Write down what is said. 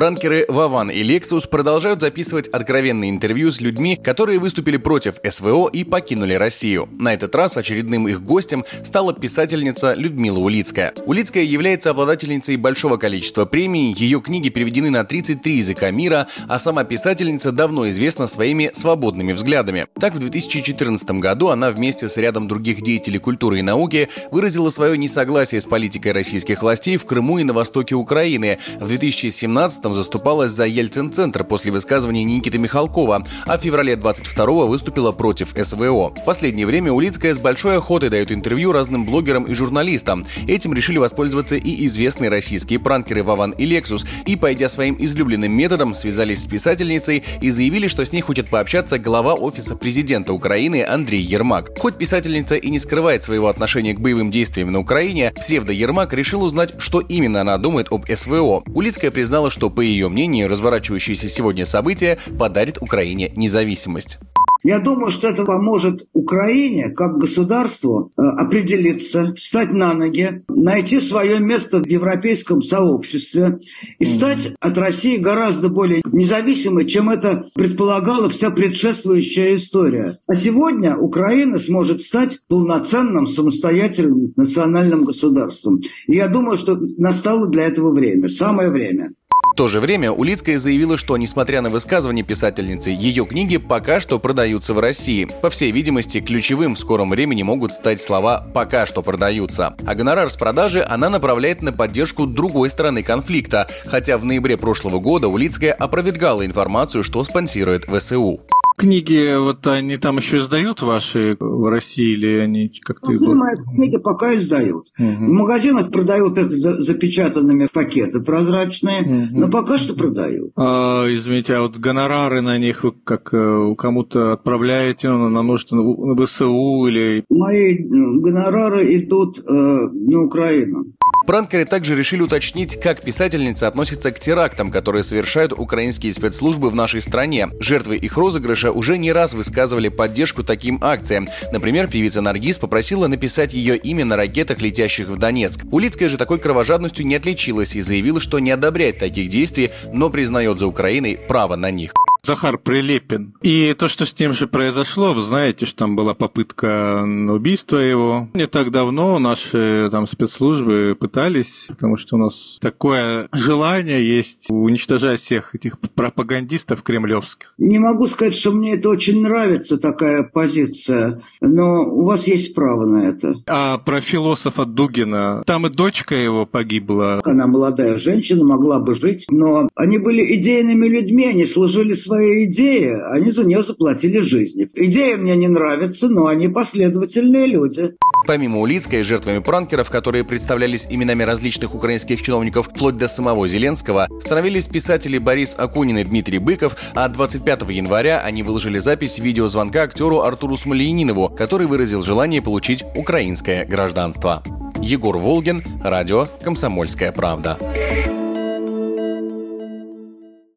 Пранкеры Вован и Lexus продолжают записывать откровенные интервью с людьми, которые выступили против СВО и покинули Россию. На этот раз очередным их гостем стала писательница Людмила Улицкая. Улицкая является обладательницей большого количества премий, ее книги переведены на 33 языка мира, а сама писательница давно известна своими свободными взглядами. Так, в 2014 году она вместе с рядом других деятелей культуры и науки выразила свое несогласие с политикой российских властей в Крыму и на востоке Украины. В 2017 2015 заступалась за Ельцин-центр после высказывания Никиты Михалкова, а в феврале 22 выступила против СВО. В последнее время Улицкая с большой охотой дает интервью разным блогерам и журналистам. Этим решили воспользоваться и известные российские пранкеры Вован и Лексус, и, пойдя своим излюбленным методом, связались с писательницей и заявили, что с ней хочет пообщаться глава Офиса президента Украины Андрей Ермак. Хоть писательница и не скрывает своего отношения к боевым действиям на Украине, псевдо-Ермак решил узнать, что именно она думает об СВО. Улицкая признала, что по ее мнению, разворачивающиеся сегодня события подарит Украине независимость. Я думаю, что это поможет Украине как государству э, определиться, встать на ноги, найти свое место в европейском сообществе и стать от России гораздо более независимой, чем это предполагала вся предшествующая история. А сегодня Украина сможет стать полноценным самостоятельным национальным государством. И я думаю, что настало для этого время, самое время. То же время Улицкая заявила, что, несмотря на высказывания писательницы, ее книги пока что продаются в России. По всей видимости, ключевым в скором времени могут стать слова «пока что продаются». А гонорар с продажи она направляет на поддержку другой стороны конфликта, хотя в ноябре прошлого года Улицкая опровергала информацию, что спонсирует ВСУ. Книги, вот они там еще издают ваши в России или они как-то... Мои книги пока издают. Угу. В магазинах продают их запечатанными в пакеты прозрачные, угу. но пока что продают. А, извините, а вот гонорары на них вы как э, кому-то отправляете, ну, на, может, на ВСУ или... Мои гонорары идут э, на Украину. Пранкеры также решили уточнить, как писательница относится к терактам, которые совершают украинские спецслужбы в нашей стране. Жертвы их розыгрыша уже не раз высказывали поддержку таким акциям. Например, певица Наргиз попросила написать ее имя на ракетах, летящих в Донецк. Улицкая же такой кровожадностью не отличилась и заявила, что не одобряет таких действий, но признает за Украиной право на них. Захар Прилепин. И то, что с ним же произошло, вы знаете, что там была попытка убийства его. Не так давно наши там спецслужбы пытались, потому что у нас такое желание есть уничтожать всех этих пропагандистов кремлевских. Не могу сказать, что мне это очень нравится, такая позиция, но у вас есть право на это. А про философа Дугина, там и дочка его погибла. Она молодая женщина, могла бы жить, но они были идейными людьми, они служили своей своей идее, они за нее заплатили жизнью. Идея мне не нравится, но они последовательные люди. Помимо Улицкой, жертвами пранкеров, которые представлялись именами различных украинских чиновников вплоть до самого Зеленского, становились писатели Борис Акунин и Дмитрий Быков, а 25 января они выложили запись видеозвонка актеру Артуру Смольянинову, который выразил желание получить украинское гражданство. Егор Волгин, радио «Комсомольская правда».